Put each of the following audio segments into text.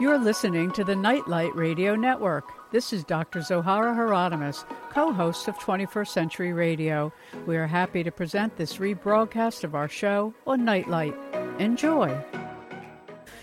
You're listening to the Nightlight Radio Network. This is Dr. Zohara Hieronimus, co host of 21st Century Radio. We are happy to present this rebroadcast of our show on Nightlight. Enjoy.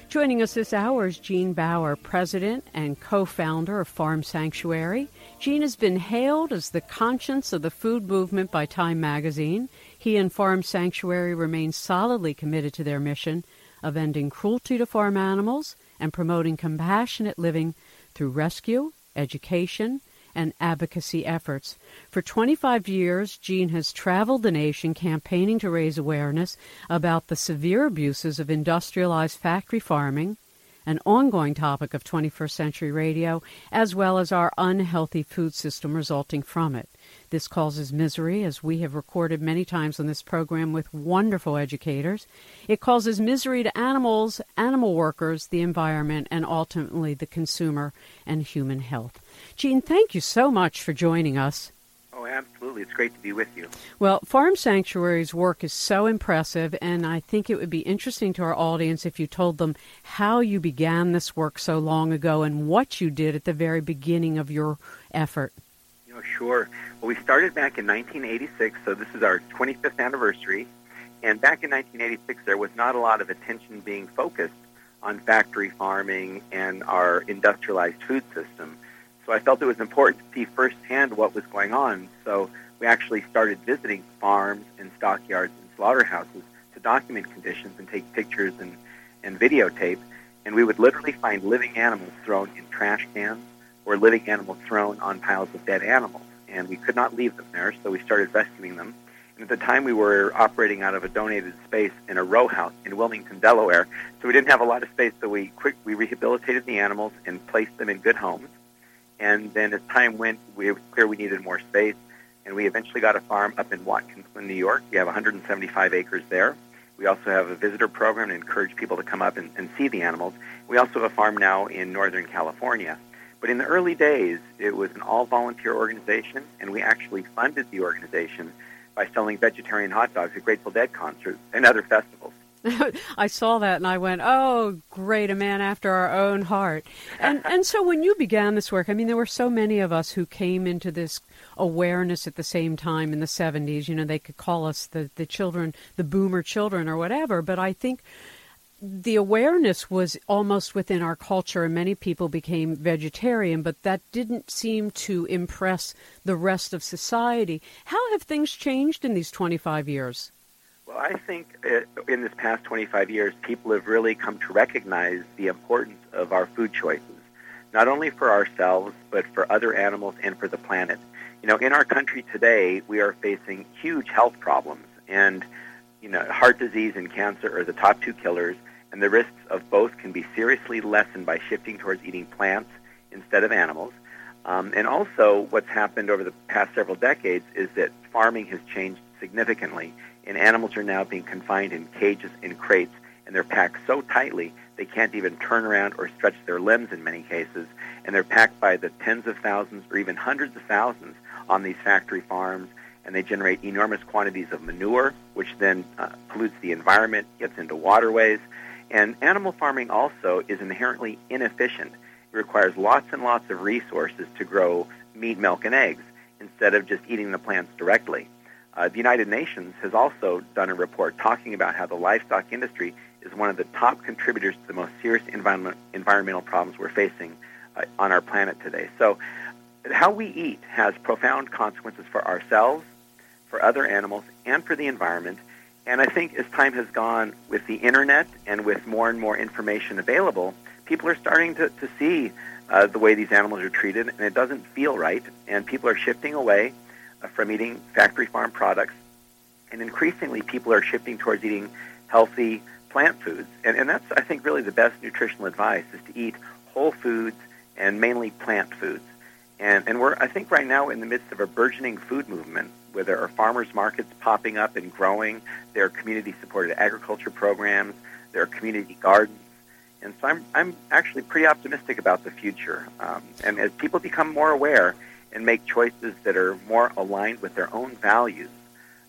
Joining us this hour is Gene Baur, president and co founder of Farm Sanctuary. Gene has been hailed as the conscience of the food movement by Time magazine. He and Farm Sanctuary remain solidly committed to their mission of ending cruelty to farm animals and promoting compassionate living through rescue, education, and advocacy efforts. For 25 years, Gene has traveled the nation campaigning to raise awareness about the severe abuses of industrialized factory farming, an ongoing topic of 21st century radio, as well as our unhealthy food system resulting from it. This causes misery, as we have recorded many times on this program with wonderful educators. It causes misery to animals, animal workers, the environment, and ultimately the consumer and human health. Gene, thank you so much for joining us. Absolutely. It's great to be with you. Well, Farm Sanctuary's work is so impressive, and I think it would be interesting to our audience if you told them how you began this work so long ago and what you did at the very beginning of your effort. You know, sure. Well, we started back in 1986, so this is our 25th anniversary. And back in 1986, there was not a lot of attention being focused on factory farming and our industrialized food system. So I felt it was important to see firsthand what was going on. So we actually started visiting farms and stockyards and slaughterhouses to document conditions and take pictures and, and videotape. And we would literally find living animals thrown in trash cans or living animals thrown on piles of dead animals. And we could not leave them there, so we started rescuing them. And at the time, we were operating out of a donated space in a row house in Wilmington, Delaware. So we didn't have a lot of space, so we quick we rehabilitated the animals and placed them in good homes. And then as time went, we, it was clear we needed more space, and we eventually got a farm up in Watkinsville, New York. We have 175 acres there. We also have a visitor program to encourage people to come up and, and see the animals. We also have a farm now in Northern California. But in the early days, it was an all-volunteer organization, and we actually funded the organization by selling vegetarian hot dogs at Grateful Dead concerts and other festivals. I saw that and I went, "Oh, great, a man after our own heart." And and so when you began this work, I mean, there were so many of us who came into this awareness at the same time in the 70s. You know, they could call us the the children, the boomer children or whatever, but I think the awareness was almost within our culture, and many people became vegetarian, but that didn't seem to impress the rest of society. How have things changed in these 25 years? Well, I think uh, in this past 25 years, people have really come to recognize the importance of our food choices, not only for ourselves, but for other animals and for the planet. You know, in our country today, we are facing huge health problems, and, you know, heart disease and cancer are the top two killers, and the risks of both can be seriously lessened by shifting towards eating plants instead of animals. Um, and also, what's happened over the past several decades is that farming has changed significantly and animals are now being confined in cages in crates and they're packed so tightly they can't even turn around or stretch their limbs in many cases and they're packed by the tens of thousands or even hundreds of thousands on these factory farms and they generate enormous quantities of manure which then uh, pollutes the environment gets into waterways and animal farming also is inherently inefficient. It requires lots and lots of resources to grow meat milk and eggs instead of just eating the plants directly uh, the United Nations has also done a report talking about how the livestock industry is one of the top contributors to the most serious environment, environmental problems we're facing uh, on our planet today. So, how we eat has profound consequences for ourselves, for other animals, and for the environment. And I think as time has gone with the internet and with more and more information available, people are starting to, to see uh, the way these animals are treated, and it doesn't feel right. And people are shifting away from eating factory farm products, and increasingly people are shifting towards eating healthy plant foods. And, and that's, I think, really the best nutritional advice is to eat whole foods and mainly plant foods. And, and we're, I think, right now in the midst of a burgeoning food movement where there are farmers markets popping up and growing. There are community-supported agriculture programs. There are community gardens. And so I'm, I'm actually pretty optimistic about the future. Um, and as people become more aware and make choices that are more aligned with their own values,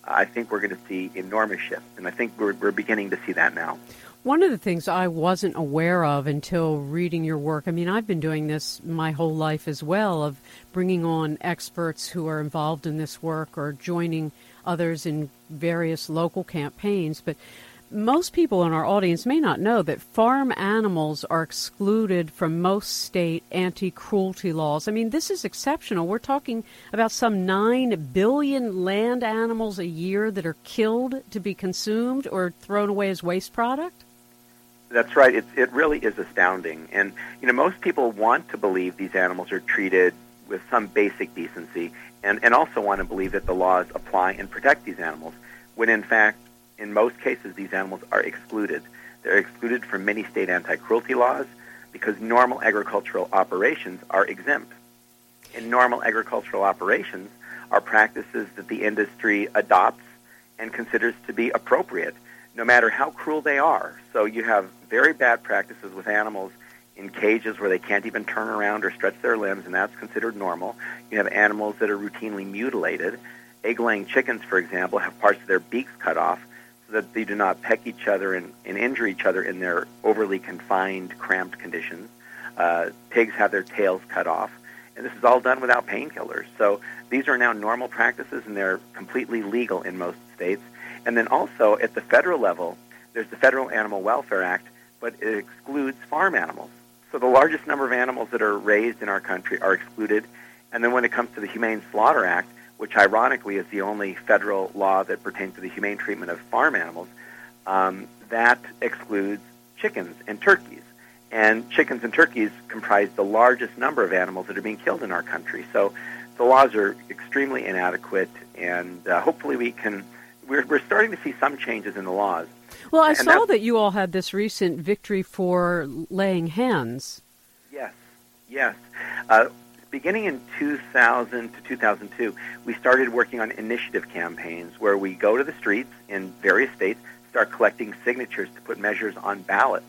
I think we're going to see enormous shifts. And I think we're, we're beginning to see that now. One of the things I wasn't aware of until reading your work, I mean, I've been doing this my whole life as well, of bringing on experts who are involved in this work or joining others in various local campaigns. But most people in our audience may not know that farm animals are excluded from most state anti cruelty laws. I mean, this is exceptional. We're talking about some 9 billion land animals a year that are killed to be consumed or thrown away as waste product. That's right. It, it really is astounding. And, you know, most people want to believe these animals are treated with some basic decency and, and also want to believe that the laws apply and protect these animals, when in fact, in most cases, these animals are excluded. They're excluded from many state anti-cruelty laws because normal agricultural operations are exempt. In normal agricultural operations are practices that the industry adopts and considers to be appropriate, no matter how cruel they are. So you have very bad practices with animals in cages where they can't even turn around or stretch their limbs, and that's considered normal. You have animals that are routinely mutilated. Egg-laying chickens, for example, have parts of their beaks cut off that they do not peck each other and, and injure each other in their overly confined, cramped conditions. Uh, pigs have their tails cut off, and this is all done without painkillers. So these are now normal practices, and they're completely legal in most states. And then also at the federal level, there's the Federal Animal Welfare Act, but it excludes farm animals. So the largest number of animals that are raised in our country are excluded. And then when it comes to the Humane Slaughter Act, which ironically is the only federal law that pertains to the humane treatment of farm animals, um, that excludes chickens and turkeys. And chickens and turkeys comprise the largest number of animals that are being killed in our country. So the laws are extremely inadequate, and uh, hopefully we can. We're, we're starting to see some changes in the laws. Well, I and saw that you all had this recent victory for laying hens. Yes, yes. Uh, beginning in 2000 to 2002, we started working on initiative campaigns where we go to the streets in various states, start collecting signatures to put measures on ballots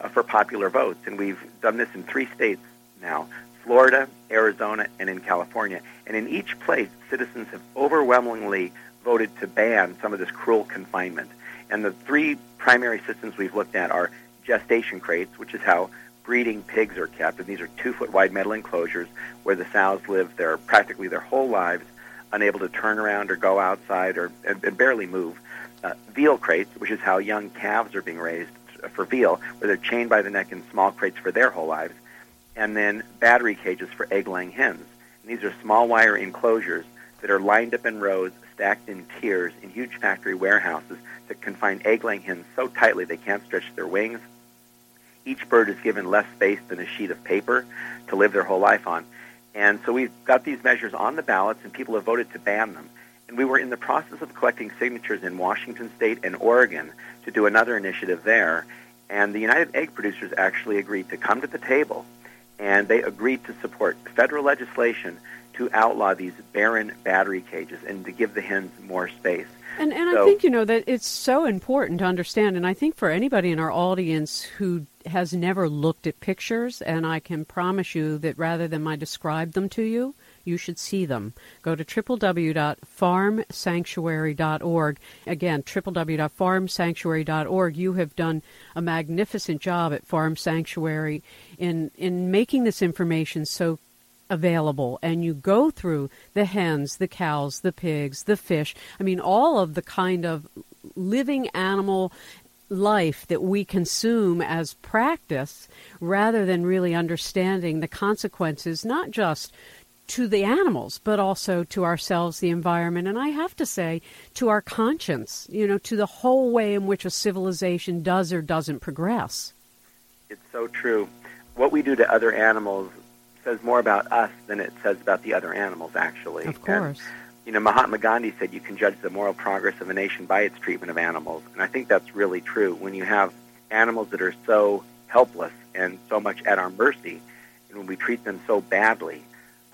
uh, for popular votes. And we've done this in three states now Florida, Arizona, and in California. And in each place, citizens have overwhelmingly voted to ban some of this cruel confinement. And the three primary systems we've looked at are gestation crates, which is how breeding pigs are kept, and these are two-foot wide metal enclosures where the sows live their practically their whole lives, unable to turn around or go outside or and, and barely move. Uh, veal crates, which is how young calves are being raised for veal, where they're chained by the neck in small crates for their whole lives, and then battery cages for egg-laying hens. And these are small wire enclosures that are lined up in rows, stacked in tiers in huge factory warehouses that confine egg-laying hens so tightly they can't stretch their wings each bird is given less space than a sheet of paper to live their whole life on. And so we've got these measures on the ballots, and people have voted to ban them. And we were in the process of collecting signatures in Washington State and Oregon to do another initiative there. And the United Egg Producers actually agreed to come to the table, and they agreed to support federal legislation to outlaw these barren battery cages and to give the hens more space. And and so, I think you know that it's so important to understand, and I think for anybody in our audience who has never looked at pictures, and I can promise you that rather than I describe them to you, you should see them. Go to www.farmsanctuary.org. Again, www.farmsanctuary.org. You have done a magnificent job at Farm Sanctuary in in making this information so available and you go through the hens, the cows, the pigs, the fish. I mean, all of the kind of living animal life that we consume as practice rather than really understanding the consequences, not just to the animals, but also to ourselves, the environment, and I have to say, to our conscience, you know, to the whole way in which a civilization does or doesn't progress. It's so true. What we do to other animals says more about us than it says about the other animals, actually. Of course. And, you know, Mahatma Gandhi said you can judge the moral progress of a nation by its treatment of animals, and I think that's really true. When you have animals that are so helpless and so much at our mercy, and when we treat them so badly,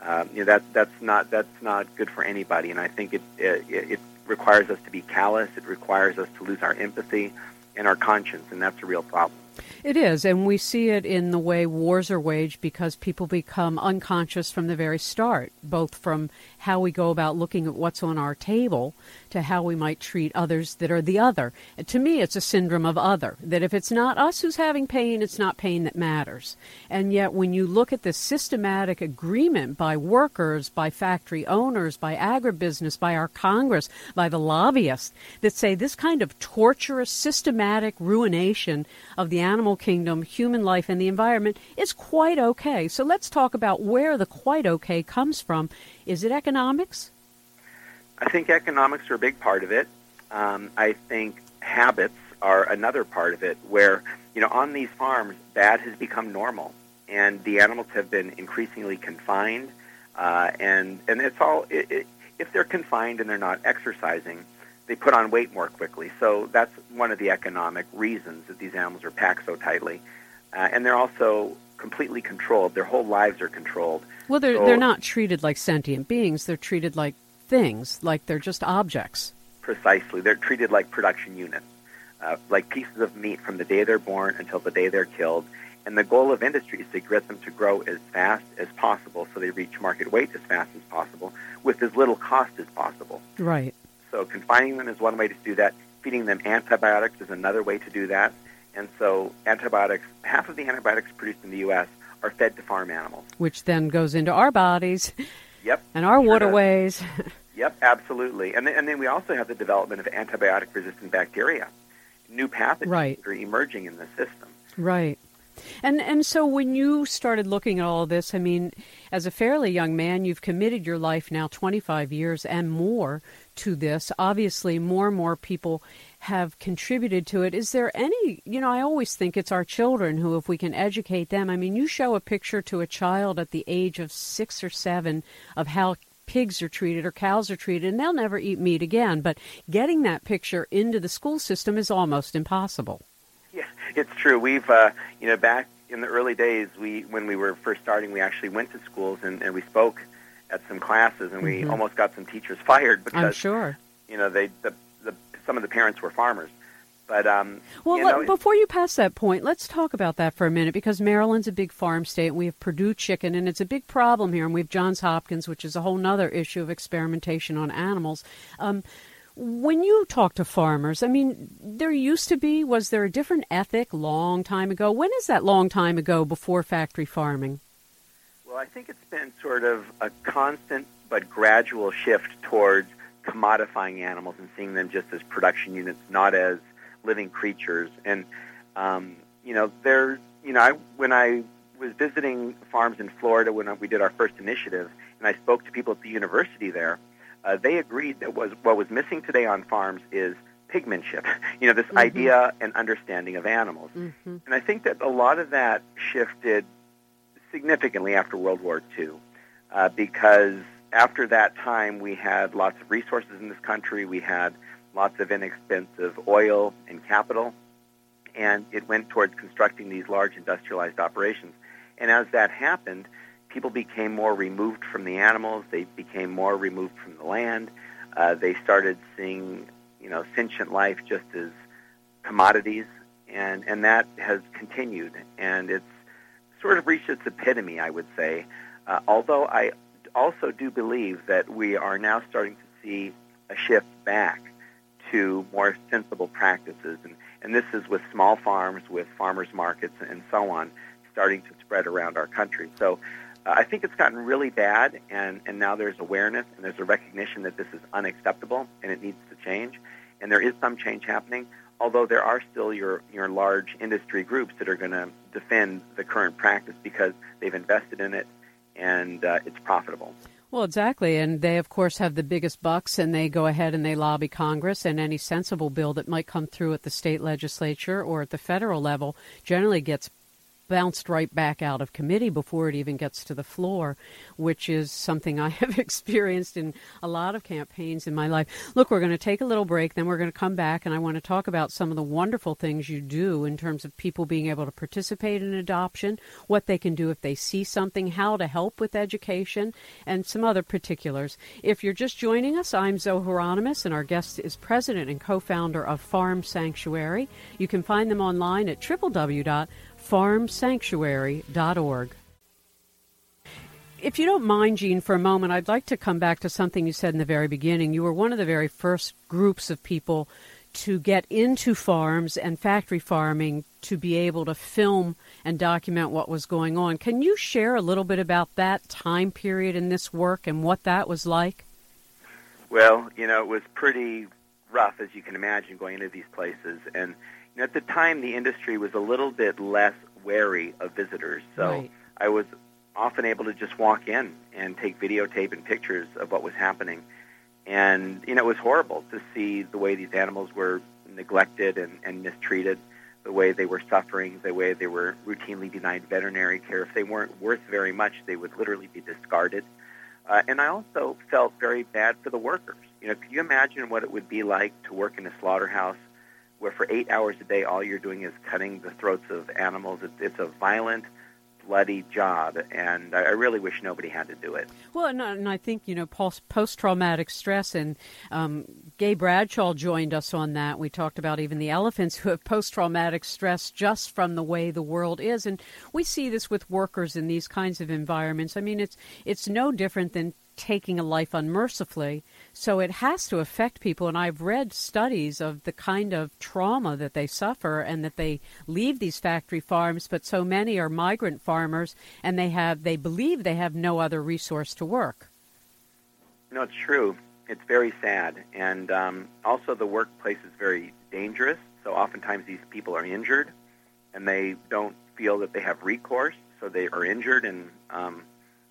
um, you know, that that's not that's not good for anybody. And I think it, it it requires us to be callous. It requires us to lose our empathy and our conscience, and that's a real problem. It is, and we see it in the way wars are waged because people become unconscious from the very start, both from how we go about looking at what's on our table to how we might treat others that are the other. To me, it's a syndrome of other, that if it's not us who's having pain, it's not pain that matters. And yet, when you look at the systematic agreement by workers, by factory owners, by agribusiness, by our Congress, by the lobbyists that say this kind of torturous, systematic ruination of the animal kingdom, human life, and the environment is quite okay. So let's talk about where the quite okay comes from. Is it economics? I think economics are a big part of it. Um, I think habits are another part of it where, you know, on these farms, bad has become normal. And the animals have been increasingly confined. Uh, and, and it's all, it, it, if they're confined and they're not exercising, they put on weight more quickly. So that's one of the economic reasons that these animals are packed so tightly. Uh, and they're also completely controlled. Their whole lives are controlled. Well, they're, so, they're not treated like sentient beings. They're treated like things, like they're just objects. Precisely. They're treated like production units, uh, like pieces of meat from the day they're born until the day they're killed. And the goal of industry is to get them to grow as fast as possible so they reach market weight as fast as possible with as little cost as possible. Right. So confining them is one way to do that. Feeding them antibiotics is another way to do that. And so antibiotics, half of the antibiotics produced in the U.S. are fed to farm animals. Which then goes into our bodies. Yep. And our sure waterways. yep, absolutely. And then, and then we also have the development of antibiotic-resistant bacteria. New pathogens right. are emerging in the system. Right. And and so when you started looking at all this, I mean, as a fairly young man, you've committed your life now 25 years and more to this. Obviously, more and more people have contributed to it. Is there any, you know, I always think it's our children who, if we can educate them, I mean, you show a picture to a child at the age of six or seven of how pigs are treated or cows are treated, and they'll never eat meat again. But getting that picture into the school system is almost impossible. Yeah, it's true. We've, uh, you know, back in the early days, we when we were first starting, we actually went to schools and, and we spoke at some classes, and we mm-hmm. almost got some teachers fired because I'm sure you know they the, the some of the parents were farmers. But um, well, you know, let, before you pass that point, let's talk about that for a minute because Maryland's a big farm state. And we have Perdue chicken, and it's a big problem here. And we have Johns Hopkins, which is a whole other issue of experimentation on animals. Um, when you talk to farmers, I mean, there used to be, was there a different ethic long time ago? When is that long time ago before factory farming? Well, I think it's been sort of a constant but gradual shift towards commodifying animals and seeing them just as production units, not as living creatures. And, um, you know, there, you know, I, when I was visiting farms in Florida when we did our first initiative, and I spoke to people at the university there, uh, they agreed that was what was missing today on farms is pigmanship. You know, this mm-hmm. idea and understanding of animals. Mm-hmm. And I think that a lot of that shifted significantly after World War II, uh, because after that time we had lots of resources in this country. We had lots of inexpensive oil and capital, and it went towards constructing these large industrialized operations. And as that happened, people became more removed from the animals. They became more removed from the land. Uh, they started seeing, you know, sentient life just as commodities, and and that has continued, and it's sort of reached its epitome, I would say. Uh, although I also do believe that we are now starting to see a shift back to more sensible practices, and and this is with small farms, with farmers markets, and so on, starting to spread around our country. So uh, I think it's gotten really bad, and, and now there's awareness and there's a recognition that this is unacceptable and it needs to change. And there is some change happening, although there are still your, your large industry groups that are going to defend the current practice because they've invested in it and uh, it's profitable. Well, exactly. And they, of course, have the biggest bucks, and they go ahead and they lobby Congress, and any sensible bill that might come through at the state legislature or at the federal level generally gets bounced right back out of committee before it even gets to the floor, which is something I have experienced in a lot of campaigns in my life. Look, we're going to take a little break, then we're going to come back, and I want to talk about some of the wonderful things you do in terms of people being able to participate in adoption, what they can do if they see something, how to help with education, and some other particulars. If you're just joining us, I'm Zoe Hieronimus, and our guest is president and co founder of Farm Sanctuary. You can find them online at www.farmsanctuary.org. If you don't mind, Gene, for a moment, I'd like to come back to something you said in the very beginning. You were one of the very first groups of people to get into farms and factory farming to be able to film and document what was going on. Can you share a little bit about that time period in this work and what that was like? Well, you know, it was pretty rough, as you can imagine, going into these places. And you at the time, the industry was a little bit less wary of visitors. So right. I was often able to just walk in and take videotape and pictures of what was happening. And, you know, it was horrible to see the way these animals were neglected and, and mistreated, the way they were suffering, the way they were routinely denied veterinary care. If they weren't worth very much, they would literally be discarded. Uh, and I also felt very bad for the workers. You know, can you imagine what it would be like to work in a slaughterhouse where for eight hours a day all you're doing is cutting the throats of animals? It's, it's a violent, bloody job, and I really wish nobody had to do it. Well, and, and I think you know post traumatic stress, and um, Gay Bradshaw joined us on that. We talked about even the elephants who have post traumatic stress just from the way the world is, and we see this with workers in these kinds of environments. I mean, it's it's no different than taking a life unmercifully. So it has to affect people. And I've read studies of the kind of trauma that they suffer and that they leave these factory farms, but so many are migrant farmers and they have they believe they have no other resource to work. No, it's true. It's very sad. And um, also the workplace is very dangerous. So oftentimes these people are injured and they don't feel that they have recourse. So they are injured and um,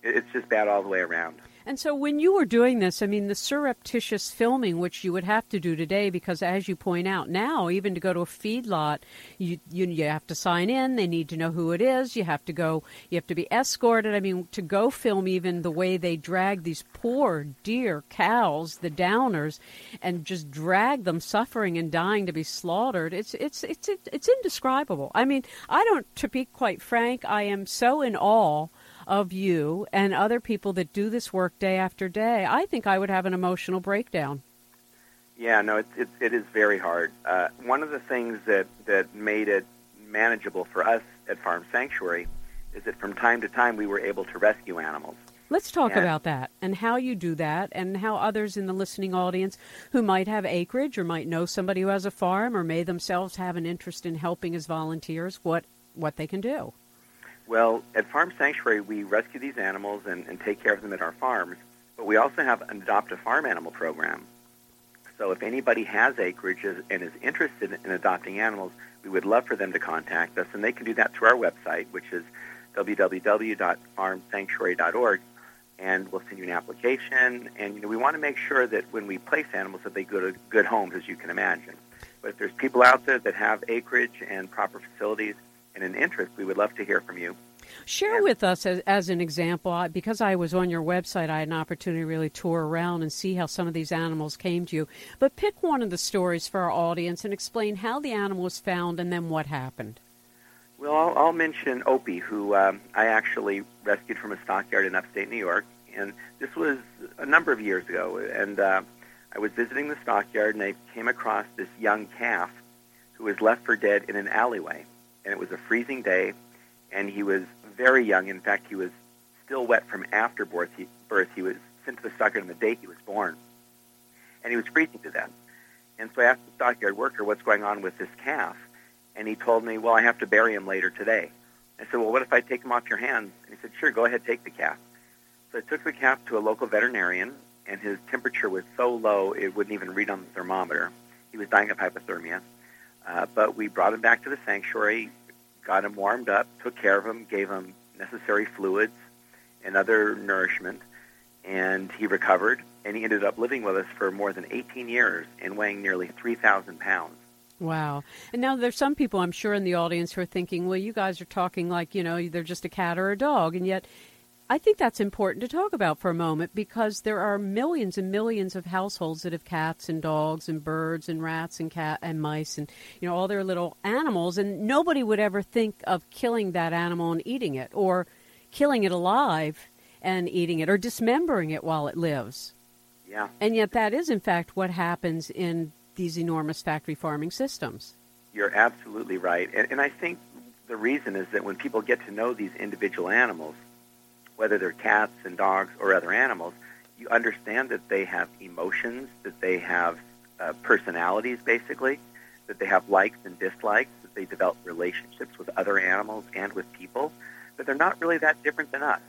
it's just bad all the way around. And so, when you were doing this, I mean, the surreptitious filming, which you would have to do today, because as you point out now, even to go to a feedlot, you, you you have to sign in. They need to know who it is. You have to go. You have to be escorted. I mean, to go film even the way they drag these poor deer cows, the downers, and just drag them suffering and dying to be slaughtered. It's it's it's it's indescribable. I mean, I don't. To be quite frank, I am so in awe of you and other people that do this work day after day, I think I would have an emotional breakdown. Yeah, no, it, it, it is very hard. Uh, one of the things that, that made it manageable for us at Farm Sanctuary is that from time to time we were able to rescue animals. Let's talk and, about that and how you do that and how others in the listening audience who might have acreage or might know somebody who has a farm or may themselves have an interest in helping as volunteers what what they can do. Well, at Farm Sanctuary, we rescue these animals and, and take care of them at our farms, but we also have an adopt a farm animal program. So if anybody has acreage and is interested in adopting animals, we would love for them to contact us, and they can do that through our website, which is www.farmsanctuary.org, and we'll send you an application. And you know, we want to make sure that when we place animals, that they go to good homes, as you can imagine. But if there's people out there that have acreage and proper facilities, and an interest, we would love to hear from you. Share and, with us as, as an example, because I was on your website, I had an opportunity to really tour around and see how some of these animals came to you. But pick one of the stories for our audience and explain how the animal was found and then what happened. Well, I'll, I'll mention Opie, who um, I actually rescued from a stockyard in upstate New York, and this was a number of years ago. And uh, I was visiting the stockyard, and I came across this young calf who was left for dead in an alleyway and it was a freezing day, and he was very young. In fact, he was still wet from after birth. He, birth. he was sent to the stockyard on the day he was born, and he was freezing to death. And so I asked the stockyard worker what's going on with this calf, and he told me, well, I have to bury him later today. I said, well, what if I take him off your hands? And he said, sure, go ahead, take the calf. So I took the calf to a local veterinarian, and his temperature was so low it wouldn't even read on the thermometer. He was dying of hypothermia. Uh, but we brought him back to the sanctuary, got him warmed up, took care of him, gave him necessary fluids and other nourishment, and he recovered. And he ended up living with us for more than 18 years and weighing nearly 3,000 pounds. Wow. And now there's some people I'm sure in the audience who are thinking, well, you guys are talking like, you know, they're just a cat or a dog. And yet I think that's important to talk about for a moment because there are millions and millions of households that have cats and dogs and birds and rats and cat and mice and you know all their little animals and nobody would ever think of killing that animal and eating it or killing it alive and eating it or dismembering it while it lives. Yeah. And yet that is in fact what happens in these enormous factory farming systems. You're absolutely right. And, and I think the reason is that when people get to know these individual animals, whether they're cats and dogs or other animals, you understand that they have emotions, that they have uh, personalities, basically, that they have likes and dislikes, that they develop relationships with other animals and with people, that they're not really that different than us.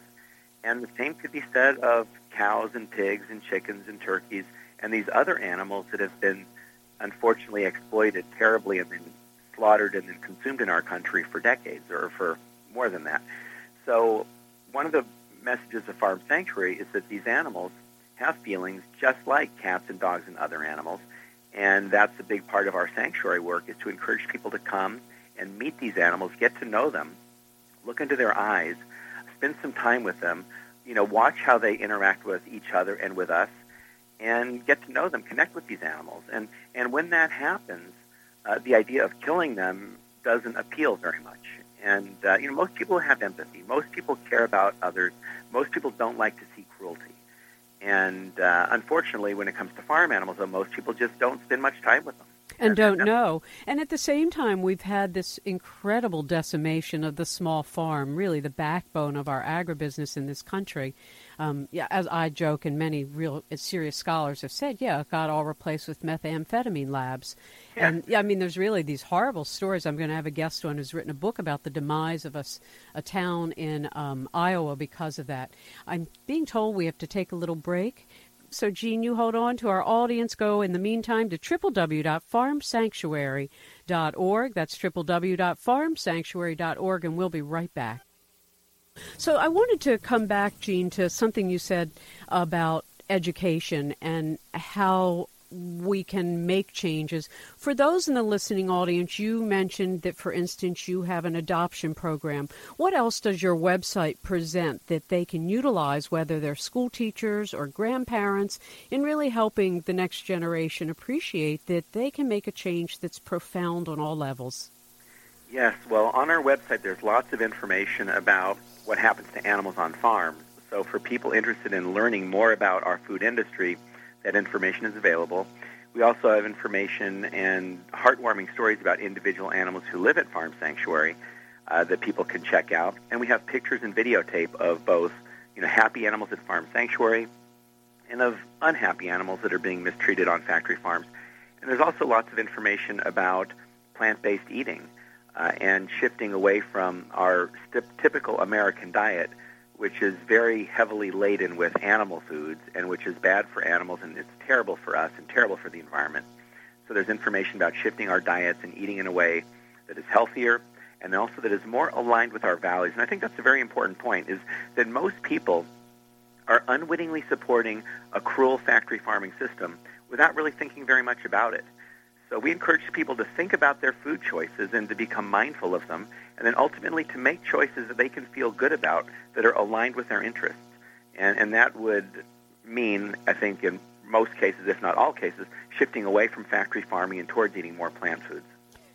And the same could be said of cows and pigs and chickens and turkeys and these other animals that have been unfortunately exploited terribly and then slaughtered and then consumed in our country for decades or for more than that. So one of the messages of Farm Sanctuary is that these animals have feelings just like cats and dogs and other animals. And that's a big part of our sanctuary work is to encourage people to come and meet these animals, get to know them, look into their eyes, spend some time with them, you know, watch how they interact with each other and with us, and get to know them, connect with these animals. And, and when that happens, uh, the idea of killing them doesn't appeal very much. And, uh, you know, most people have empathy. Most people care about others. Most people don't like to see cruelty. And uh, unfortunately, when it comes to farm animals, though, most people just don't spend much time with them and don't know. And at the same time, we've had this incredible decimation of the small farm, really the backbone of our agribusiness in this country. Um, yeah, as I joke, and many real uh, serious scholars have said, yeah, it got all replaced with methamphetamine labs. Yeah. And yeah, I mean, there's really these horrible stories. I'm going to have a guest on who's written a book about the demise of a, a town in um, Iowa because of that. I'm being told we have to take a little break. So, Gene, you hold on to our audience. Go in the meantime to www.farmsanctuary.org. That's www.farmsanctuary.org, and we'll be right back. So, I wanted to come back, Gene, to something you said about education and how we can make changes. For those in the listening audience, you mentioned that, for instance, you have an adoption program. What else does your website present that they can utilize, whether they're school teachers or grandparents, in really helping the next generation appreciate that they can make a change that's profound on all levels? Yes, well, on our website, there's lots of information about what happens to animals on farms. So, for people interested in learning more about our food industry, that information is available. We also have information and heartwarming stories about individual animals who live at Farm Sanctuary uh, that people can check out. And we have pictures and videotape of both, you know, happy animals at Farm Sanctuary and of unhappy animals that are being mistreated on factory farms. And there's also lots of information about plant-based eating uh, and shifting away from our st- typical American diet which is very heavily laden with animal foods and which is bad for animals and it's terrible for us and terrible for the environment. So there's information about shifting our diets and eating in a way that is healthier and also that is more aligned with our values. And I think that's a very important point is that most people are unwittingly supporting a cruel factory farming system without really thinking very much about it. So we encourage people to think about their food choices and to become mindful of them, and then ultimately to make choices that they can feel good about that are aligned with their interests. And, and that would mean, I think, in most cases, if not all cases, shifting away from factory farming and towards eating more plant foods.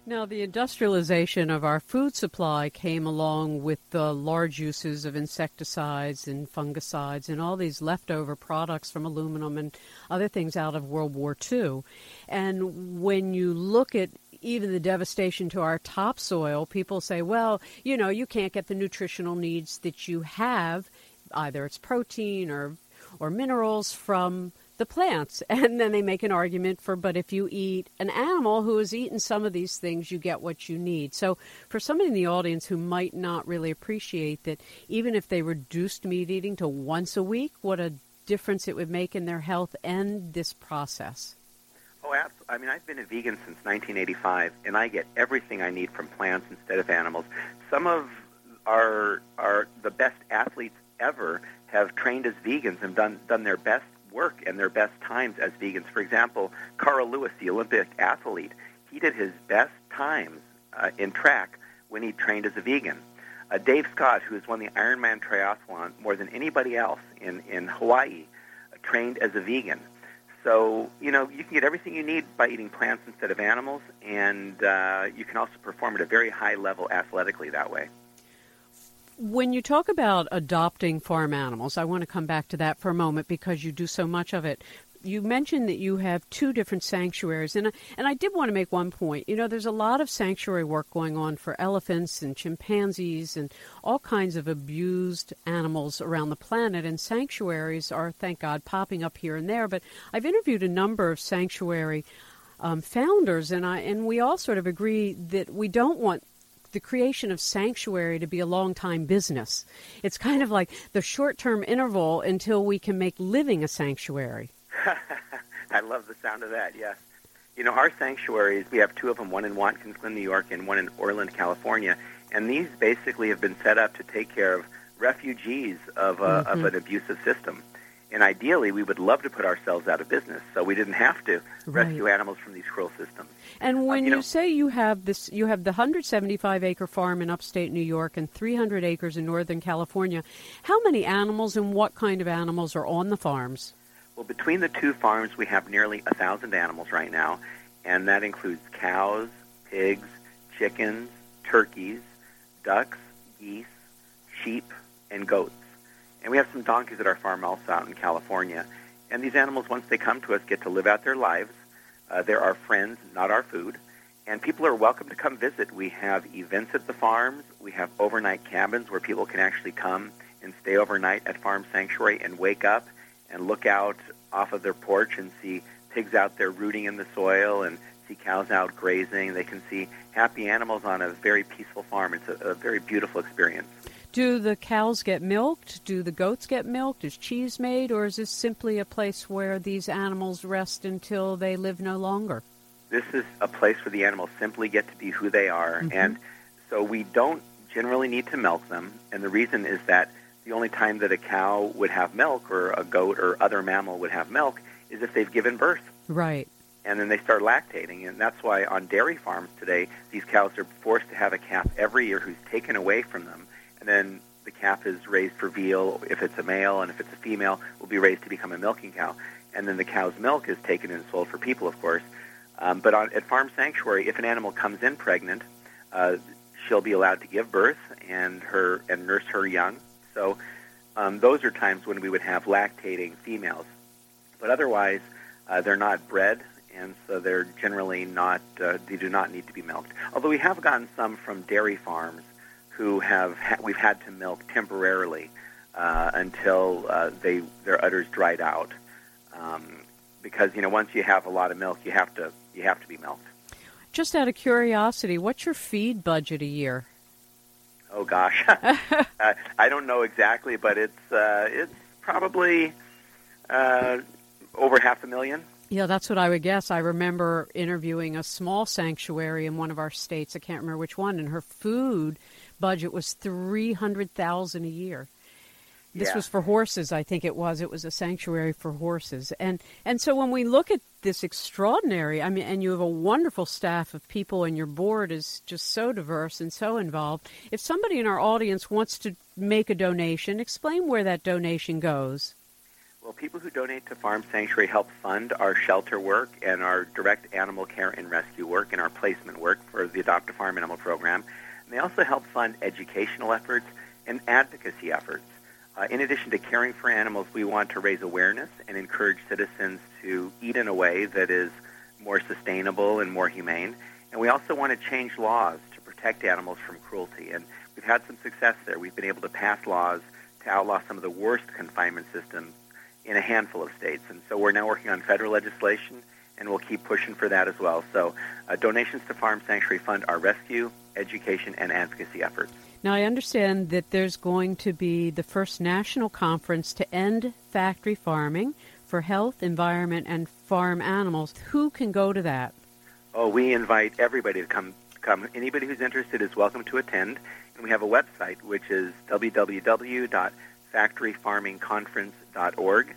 Now, the industrialization of our food supply came along with the large uses of insecticides and fungicides and all these leftover products from aluminum and other things out of World War II. And when you look at even the devastation to our topsoil, people say, well, you know, you can't get the nutritional needs that you have, either it's protein or, or minerals from the plants. And then they make an argument for, but if you eat an animal who has eaten some of these things, you get what you need. So for somebody in the audience who might not really appreciate that, even if they reduced meat eating to once a week, what a difference it would make in their health and this process. Oh, absolutely. I mean, I've been a vegan since 1985, and I get everything I need from plants instead of animals. Some of our, our the best athletes ever have trained as vegans and done, done their best work and their best times as vegans. For example, Carl Lewis, the Olympic athlete, he did his best times uh, in track when he trained as a vegan. Uh, Dave Scott, who has won the Ironman triathlon more than anybody else in, in Hawaii, uh, trained as a vegan. So, you know, you can get everything you need by eating plants instead of animals, and uh, you can also perform at a very high level athletically that way. When you talk about adopting farm animals, I want to come back to that for a moment because you do so much of it you mentioned that you have two different sanctuaries, and and I did want to make one point. You know, there's a lot of sanctuary work going on for elephants and chimpanzees and all kinds of abused animals around the planet, and sanctuaries are, thank God, popping up here and there. But I've interviewed a number of sanctuary um, founders, and I and we all sort of agree that we don't want the creation of sanctuary to be a long time business. It's kind of like the short term interval until we can make living a sanctuary. I love the sound of that. Yes. You know, our sanctuaries, we have two of them, one in Watkins Glen, New York, and one in Orland, California. And these basically have been set up to take care of refugees of, a, mm-hmm. of an abusive system. And ideally, we would love to put ourselves out of business so we didn't have to right. rescue animals from these cruel systems. And when uh, you, you know, say you have this, you have the 175 acre farm in upstate New York and 300 acres in Northern California. How many animals and what kind of animals are on the farms? Well, between the two farms, we have nearly a thousand animals right now, and that includes cows, pigs, chickens, turkeys, ducks, geese, sheep, and goats. And we have some donkeys at our farm also out in California. And these animals, once they come to us, get to live out their lives. Uh, they're our friends, not our food. And people are welcome to come visit. We have events at the farms. We have overnight cabins where people can actually come and stay overnight at Farm Sanctuary and wake up and look out off of their porch and see pigs out there rooting in the soil and see cows out grazing. They can see happy animals on a very peaceful farm. It's a, a very beautiful experience. Do the cows get milked? Do the goats get milked? Is cheese made? Or is this simply a place where these animals rest until they live no longer? This is a place where the animals simply get to be who they are. Mm-hmm. And so we don't generally need to milk them. And the reason is that the only time that a cow would have milk or a goat or other mammal would have milk is if they've given birth. Right. And then they start lactating. And that's why on dairy farms today, these cows are forced to have a calf every year who's taken away from them. And then the calf is raised for veal if it's a male, and if it's a female, will be raised to become a milking cow. And then the cow's milk is taken and sold for people, of course. Um, but on, at Farm Sanctuary, if an animal comes in pregnant, uh, she'll be allowed to give birth and her and nurse her young so um, those are times when we would have lactating females. But otherwise, uh, they're not bred, and so they're generally not, uh, they do not need to be milked. Although we have gotten some from dairy farms who have, ha- we've had to milk temporarily uh, until uh, they, their udders dried out. Um, because, you know, once you have a lot of milk, you have to, you have to be milked. Just out of curiosity, what's your feed budget a year? Oh gosh, uh, I don't know exactly, but it's uh, it's probably uh, over half a million. Yeah, that's what I would guess. I remember interviewing a small sanctuary in one of our states. I can't remember which one, and her food budget was three hundred thousand a year. This yeah. was for horses, I think it was. It was a sanctuary for horses, and and so when we look at this extraordinary, I mean, and you have a wonderful staff of people, and your board is just so diverse and so involved. If somebody in our audience wants to make a donation, explain where that donation goes. Well, people who donate to Farm Sanctuary help fund our shelter work and our direct animal care and rescue work and our placement work for the Adopt a Farm Animal program. And they also help fund educational efforts and advocacy efforts. Uh, in addition to caring for animals, we want to raise awareness and encourage citizens to eat in a way that is more sustainable and more humane. And we also want to change laws to protect animals from cruelty. And we've had some success there. We've been able to pass laws to outlaw some of the worst confinement systems in a handful of states. And so we're now working on federal legislation, and we'll keep pushing for that as well. So uh, donations to Farm Sanctuary fund our rescue, education, and advocacy efforts. Now, I understand that there's going to be the first national conference to end factory farming for health, environment, and farm animals. Who can go to that? Oh, we invite everybody to come. Come. Anybody who's interested is welcome to attend. And we have a website, which is www.factoryfarmingconference.org.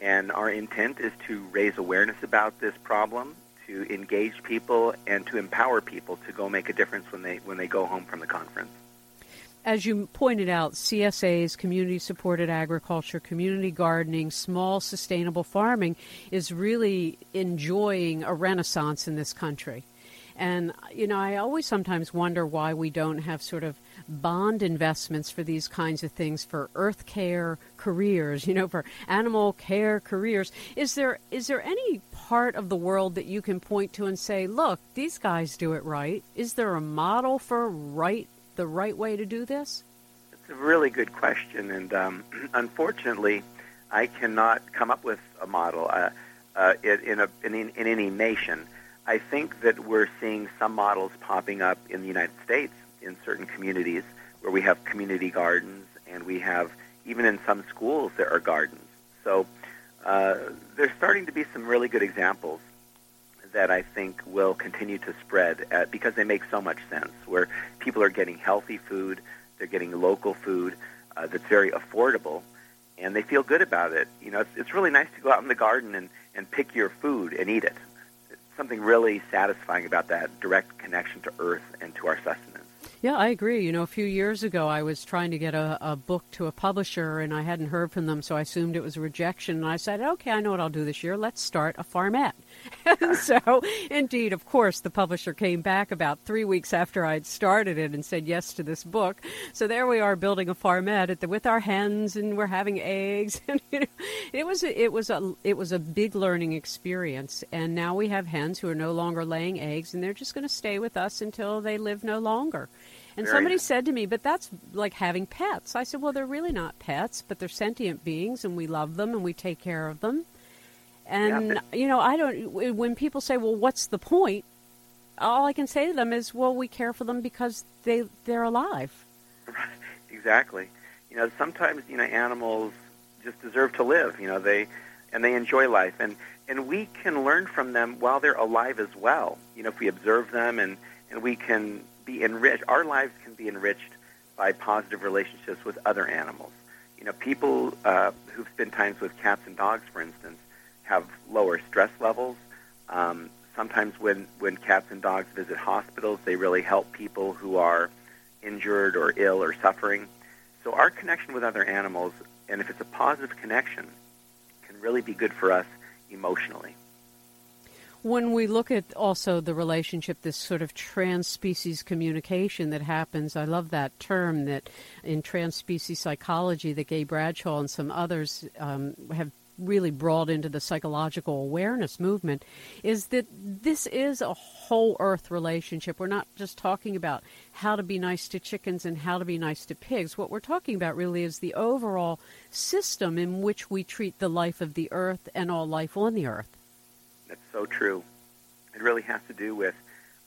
And our intent is to raise awareness about this problem, to engage people and to empower people to go make a difference when they when they go home from the conference. As you pointed out, CSA's community supported agriculture, community gardening, small sustainable farming is really enjoying a renaissance in this country. And, you know, I always sometimes wonder why we don't have sort of bond investments for these kinds of things for earth care careers, you know, for animal care careers. Is there is there any part of the world that you can point to and say, look, these guys do it right? Is there a model for right the right way to do this? It's a really good question, and um, unfortunately, I cannot come up with a model uh, uh, in, a, in, in any nation. I think that we're seeing some models popping up in the United States in certain communities where we have community gardens and we have even in some schools there are gardens. So uh, there's starting to be some really good examples that I think will continue to spread uh, because they make so much sense. Where people are getting healthy food, they're getting local food uh, that's very affordable, and they feel good about it. You know, it's, it's really nice to go out in the garden and, and pick your food and eat it. It's something really satisfying about that direct connection to earth and to our sustenance. Yeah, I agree. You know, a few years ago, I was trying to get a, a book to a publisher, and I hadn't heard from them, so I assumed it was a rejection. And I said, okay, I know what I'll do this year. Let's start a farmette. and so, indeed, of course, the publisher came back about three weeks after I'd started it and said yes to this book. So there we are building a farmette the, with our hens, and we're having eggs. And you know, it was a, it was a it was a big learning experience. And now we have hens who are no longer laying eggs, and they're just going to stay with us until they live no longer. And Very somebody nice. said to me, but that's like having pets. I said, well, they're really not pets, but they're sentient beings, and we love them and we take care of them. And, Yeah, you know, I don't, when people say, well, what's the point? All I can say to them is, well, we care for them because they, they're alive. Exactly. You know, sometimes you know animals just deserve to live. You know, they and they enjoy life, and and we can learn from them while they're alive as well. You know, if we observe them and and we can be enriched, our lives can be enriched by positive relationships with other animals. You know, people uh, who've spent times with cats and dogs, for instance, have lower stress levels. Um, sometimes when when cats and dogs visit hospitals, they really help people who are injured or ill or suffering. So our connection with other animals, and if it's a positive connection, can really be good for us emotionally. When we look at also the relationship, this sort of trans-species communication that happens, I love that term that in trans-species psychology that Gay Bradshaw and some others um, have really brought into the psychological awareness movement is that this is a whole earth relationship. We're not just talking about how to be nice to chickens and how to be nice to pigs. What we're talking about really is the overall system in which we treat the life of the earth and all life on the earth. That's so true. It really has to do with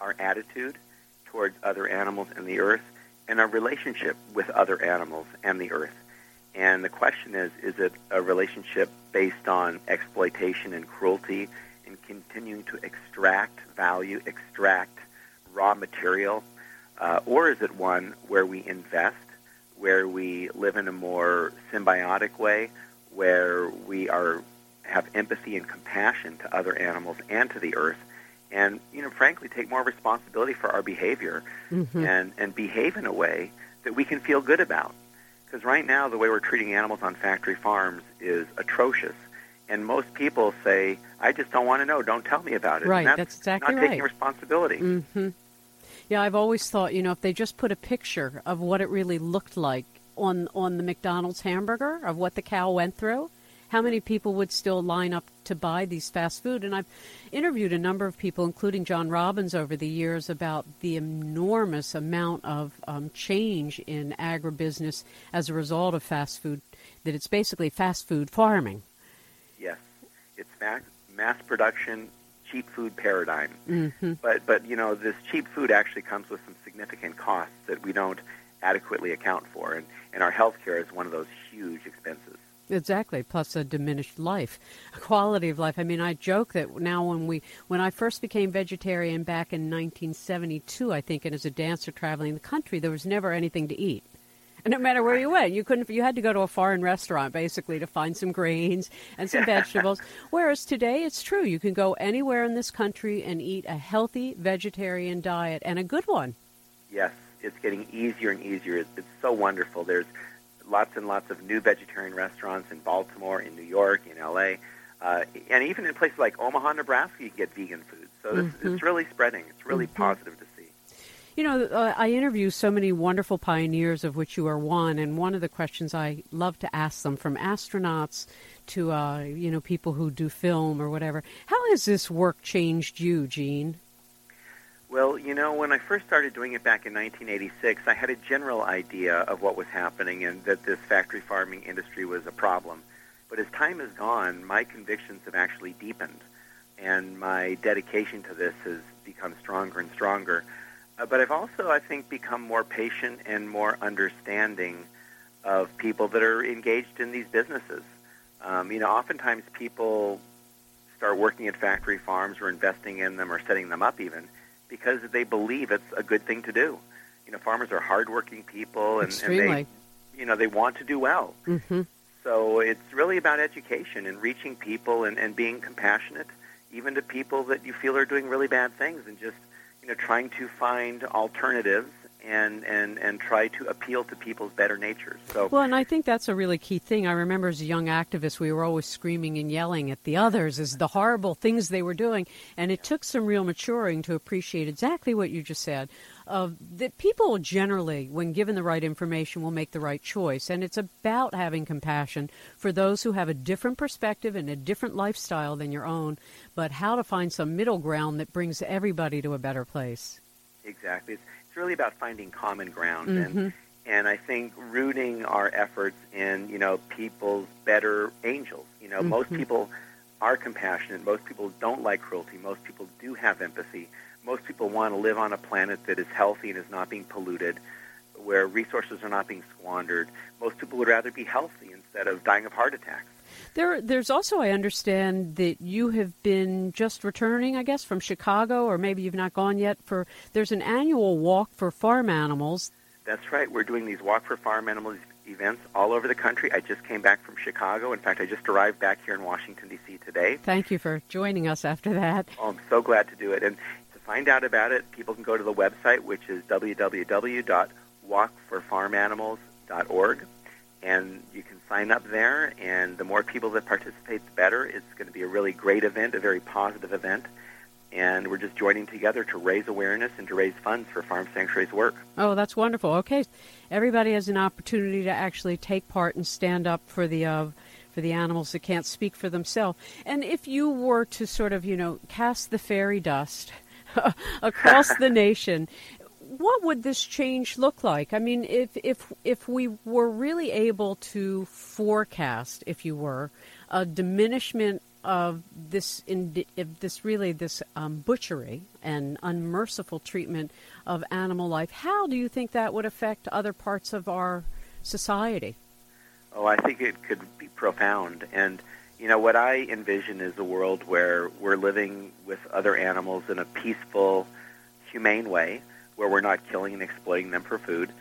our attitude towards other animals and the earth and our relationship with other animals and the earth. And the question is, is it a relationship based on exploitation and cruelty and continuing to extract value, extract raw material? Uh, or is it one where we invest, where we live in a more symbiotic way, where we are have empathy and compassion to other animals and to the earth, and you know, frankly, take more responsibility for our behavior Mm-hmm. and and behave in a way that we can feel good about. Because right now, the way we're treating animals on factory farms is atrocious, and most people say, "I just don't want to know. Don't tell me about it." Right, that's, that's exactly not right. taking responsibility. hmm Yeah, I've always thought, you know, if they just put a picture of what it really looked like on on the McDonald's hamburger of what the cow went through, how many people would still line up to buy these fast food? And I've interviewed a number of people, including John Robbins, over the years about the enormous amount of um, change in agribusiness as a result of fast food. That it's basically fast food farming. Yes, it's mass, mass production, cheap food paradigm. hmm But but you know, this cheap food actually comes with some significant costs that we don't adequately account for, and and our health care is one of those huge expenses. Exactly. Plus a diminished life, a quality of life. I mean, I joke that now when we, when I first became vegetarian back in 1972, I think, and as a dancer traveling the country, there was never anything to eat. And no matter where you went, you couldn't. You had to go to a foreign restaurant basically to find some grains and some vegetables. Whereas today, it's true. You can go anywhere in this country and eat a healthy vegetarian diet and a good one. Yes, it's getting easier and easier. It's, it's so wonderful. There's lots and lots of new vegetarian restaurants in Baltimore, in New York, in LA, uh, and even in places like Omaha, Nebraska, you can get vegan food. So it's, Mm-hmm. it's really spreading. It's really positive to see. You know, uh, I interview so many wonderful pioneers, of which you are one. And one of the questions I love to ask them, from astronauts to uh, you know people who do film or whatever, how has this work changed you, Gene? Well, you know, when I first started doing it back in 1986, I had a general idea of what was happening and that this factory farming industry was a problem. But as time has gone, my convictions have actually deepened, and my dedication to this has become stronger and stronger. Uh, but I've also, I think, become more patient and more understanding of people that are engaged in these businesses. Um, you know, oftentimes people start working at factory farms or investing in them or setting them up even because they believe it's a good thing to do. You know, farmers are hardworking people and, and they, you know, they want to do well. Mm-hmm. So it's really about education and reaching people and, and being compassionate, even to people that you feel are doing really bad things, and just you know trying to find alternatives and and and try to appeal to people's better natures. So Well, and I think that's a really key thing. I remember as a young activist, we were always screaming and yelling at the others as the horrible things they were doing, and it took some real maturing to appreciate exactly what you just said. Of that, people generally, when given the right information, will make the right choice, and it's about having compassion for those who have a different perspective and a different lifestyle than your own, but how to find some middle ground that brings everybody to a better place. Exactly. It's, really about finding common ground Mhm. and and I think rooting our efforts in, you know, people's better angels. You know, most Mhm. people are compassionate. Most people don't like cruelty. Most people do have empathy. Most people want to live on a planet that is healthy and is not being polluted, where resources are not being squandered. Most people would rather be healthy instead of dying of heart attacks. There, there's also, I understand that you have been just returning, I guess, from Chicago, or maybe you've not gone yet. For there's an annual walk for farm animals. That's right. We're doing these Walk for Farm Animals events all over the country. I just came back from Chicago. In fact, I just arrived back here in Washington, D.C. today. Thank you for joining us after that. Oh, I'm so glad to do it. And to find out about it, people can go to the website, which is www.walkforfarmanimals.org. And you can sign up there, and the more people that participate, the better. It's going to be a really great event, a very positive event. And we're just joining together to raise awareness and to raise funds for Farm Sanctuary's work. Oh, that's wonderful. Okay, everybody has an opportunity to actually take part and stand up for the uh, for the animals that can't speak for themselves. And if you were to sort of, you know, cast the fairy dust across the nation, what would this change look like? I mean, if if if we were really able to forecast, if you were, a diminishment of this in this really this um, butchery and unmerciful treatment of animal life, how do you think that would affect other parts of our society? Oh, I think it could be profound. And, you know, what I envision is a world where we're living with other animals in a peaceful, humane way, where we're not killing and exploiting them for food.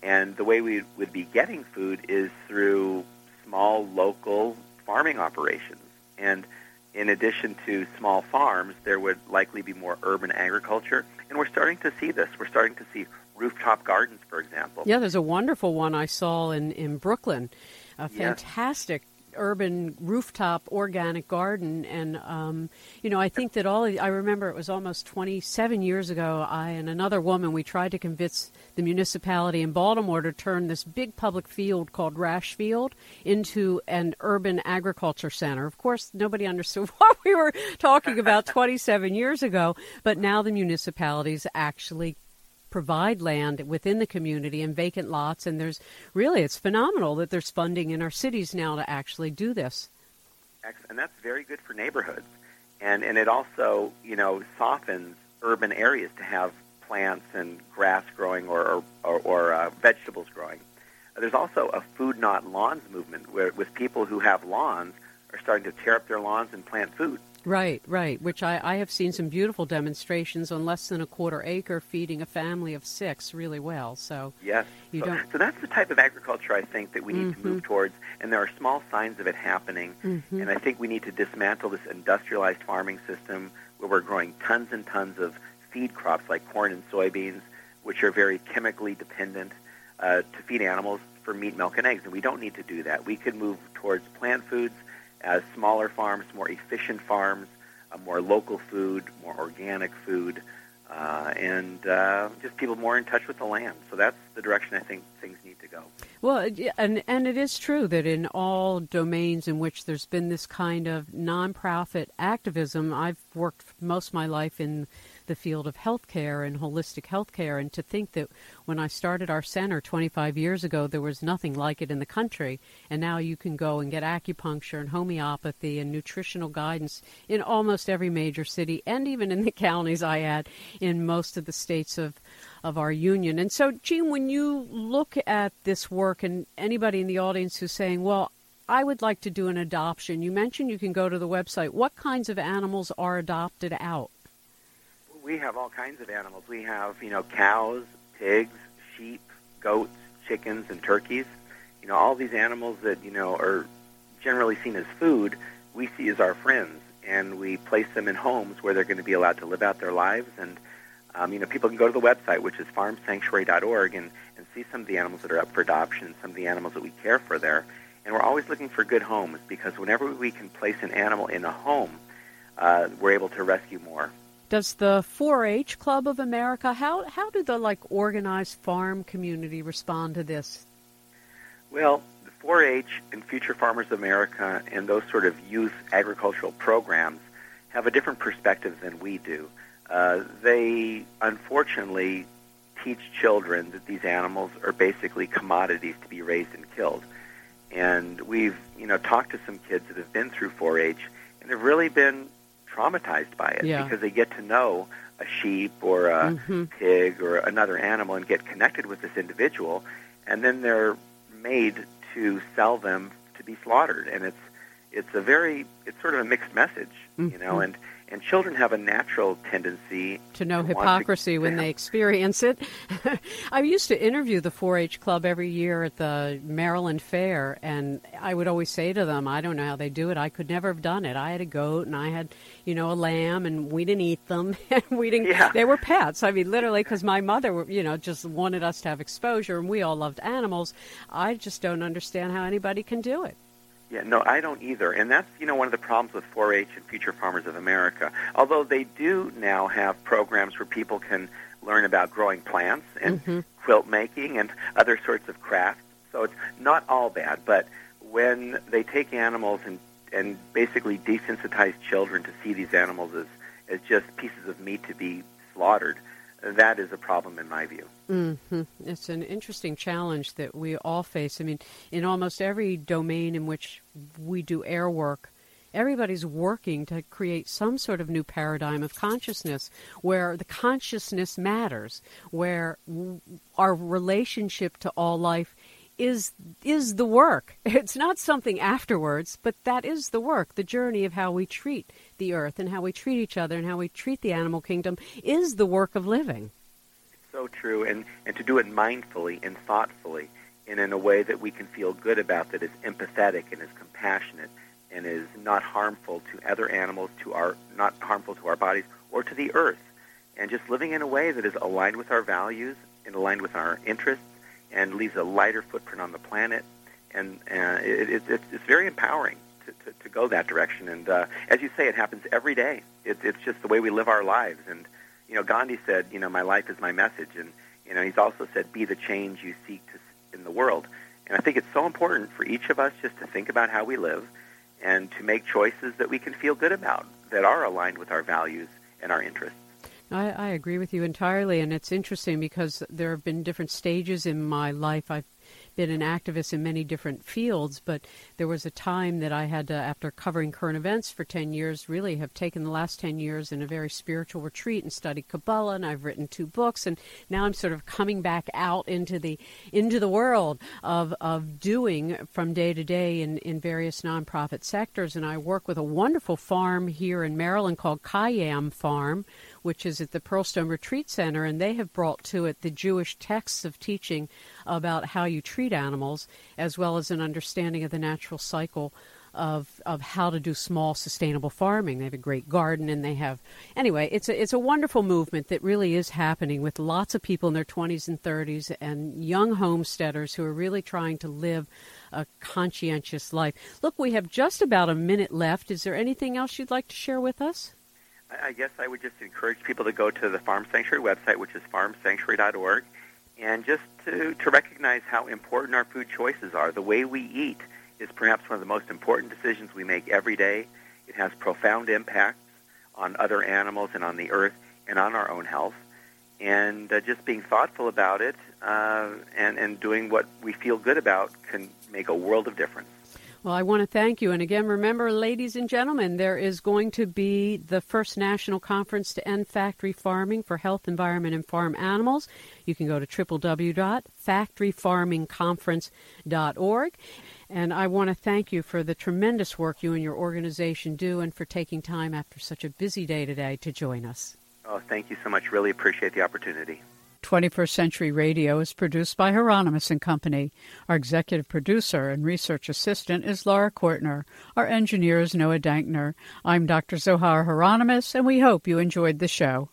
And the way we would be getting food is through small, local farming operations. And in addition to small farms, there would likely be more urban agriculture. And we're starting to see this. We're starting to see rooftop gardens, for example. Yeah, there's a wonderful one I saw in, in Brooklyn, a fantastic urban rooftop organic garden. And, um, you know, I think that all, I remember it was almost 27 years ago, I and another woman, we tried to convince the municipality in Baltimore to turn this big public field called Rash Field into an urban agriculture center. Of course, nobody understood what we were talking about 27 years ago, but now the municipalities actually provide land within the community and vacant lots and there's really it's phenomenal that there's funding in our cities now to actually do this and that's very good for neighborhoods. And and it also you know softens urban areas to have plants and grass growing or or, or, uh, vegetables growing. There's also a food not lawns movement where with people who have lawns are starting to tear up their lawns and plant food. Right, right. Which I, I have seen some beautiful demonstrations on less than a quarter acre feeding a family of six really well. So yes, you so, don't. So that's the type of agriculture I think that we need Mm-hmm. to move towards, and there are small signs of it happening. Mm-hmm. And I think we need to dismantle this industrialized farming system where we're growing tons and tons of feed crops like corn and soybeans, which are very chemically dependent uh, to feed animals for meat, milk, and eggs. And we don't need to do that. We could move towards plant foods as smaller farms, more efficient farms, uh, more local food, more organic food, uh, and uh, just people more in touch with the land. So that's the direction I think things need to go. Well, and and it is true that in all domains in which there's been this kind of nonprofit activism, I've worked most of my life in the field of healthcare and holistic healthcare, and to think that when I started our center 25 years ago, there was nothing like it in the country, and now you can go and get acupuncture and homeopathy and nutritional guidance in almost every major city, and even in the counties I add in most of the states of of our union. And so, Gene, when you look at this work, and anybody in the audience who's saying, well, I would like to do an adoption, you mentioned you can go to the website. What kinds of animals are adopted out? We have all kinds of animals. We have, you know, cows, pigs, sheep, goats, chickens, and turkeys. You know, all these animals that, you know, are generally seen as food, we see as our friends. And we place them in homes where they're going to be allowed to live out their lives. And, um, you know, people can go to the website, which is farmsanctuary.org, and, and see some of the animals that are up for adoption, some of the animals that we care for there. And we're always looking for good homes because whenever we can place an animal in a home, uh, we're able to rescue more. Does the 4-H Club of America how how do the like organized farm community respond to this? Well, the 4-H and Future Farmers of America and those sort of youth agricultural programs have a different perspective than we do. Uh, they unfortunately teach children that these animals are basically commodities to be raised and killed. And we've, you know, talked to some kids that have been through 4-H, and they've really been traumatized by it Yeah. because they get to know a sheep or a Mhm. pig or another animal and get connected with this individual, and then they're made to sell them to be slaughtered. And it's it's a very it's sort of a mixed message, you mm-hmm. know. And and children have a natural tendency to know to want to- hypocrisy when they experience it. I used to interview the 4-H club every year at the Maryland Fair, and I would always say to them, "I don't know how they do it. I could never have done it. I had a goat, and I had, you know, a lamb, and we didn't eat them, and we didn't. Yeah. They were pets. I mean, literally, because my mother, you know, just wanted us to have exposure, and we all loved animals. I just don't understand how anybody can do it. Yeah, no, I don't either. And that's, you know, one of the problems with 4-H and Future Farmers of America. Although they do now have programs where people can learn about growing plants and Mhm. quilt making and other sorts of crafts. So it's not all bad, but when they take animals and and basically desensitize children to see these animals as as just pieces of meat to be slaughtered, that is a problem in my view. hmm It's an interesting challenge that we all face. I mean, in almost every domain in which we do air work, everybody's working to create some sort of new paradigm of consciousness where the consciousness matters, where our relationship to all life is is the work. It's not something afterwards, but that is the work. The journey of how we treat the earth and how we treat each other and how we treat the animal kingdom is the work of living. So true, and, and to do it mindfully and thoughtfully and in a way that we can feel good about that is empathetic and is compassionate and is not harmful to other animals, to our not harmful to our bodies or to the earth. And just living in a way that is aligned with our values and aligned with our interests and leaves a lighter footprint on the planet. And uh, it, it, it's, it's very empowering to, to, to go that direction. And uh, as you say, it happens every day. It, it's just the way we live our lives. And you know, Gandhi said, you know, my life is my message, and you know, he's also said, be the change you seek to, in the world. And I think it's so important for each of us just to think about how we live and to make choices that we can feel good about, that are aligned with our values and our interests. I, I agree with you entirely, and it's interesting because there have been different stages in my life. I've been an activist in many different fields, but there was a time that I had to, after covering current events for 10 years, really have taken the last 10 years in a very spiritual retreat and studied Kabbalah, and I've written two books, and now I'm sort of coming back out into the into the world of, of doing from day to day in, in various nonprofit sectors, and I work with a wonderful farm here in Maryland called Kayam Farm, which is at the Pearlstone Retreat Center, and they have brought to it the Jewish texts of teaching about how you treat animals, as well as an understanding of the natural cycle of of how to do small sustainable farming. They have a great garden and they have anyway, it's a it's a wonderful movement that really is happening with lots of people in their 20s and 30s and young homesteaders who are really trying to live a conscientious life. Look, we have just about a minute left. Is there anything else you'd like to share with us? I guess I would just encourage people to go to the Farm Sanctuary website, which is farmsanctuary.org, and just to, to recognize how important our food choices are. The way we eat is perhaps one of the most important decisions we make every day. It has profound impacts on other animals and on the earth and on our own health. And uh, just being thoughtful about it uh, and, and doing what we feel good about can make a world of difference. Well, I want to thank you. And again, remember, ladies and gentlemen, there is going to be the first national conference to end factory farming for health, environment, and farm animals. You can go to www.factoryfarmingconference.org. And I want to thank you for the tremendous work you and your organization do and for taking time after such a busy day today to join us. Oh, thank you so much. Really appreciate the opportunity. 21st Century Radio is produced by Hieronimus and Company. Our executive producer and research assistant is Laura Kortner. Our engineer is Noah Dankner. I'm Dr. Zohar Hieronimus, and we hope you enjoyed the show.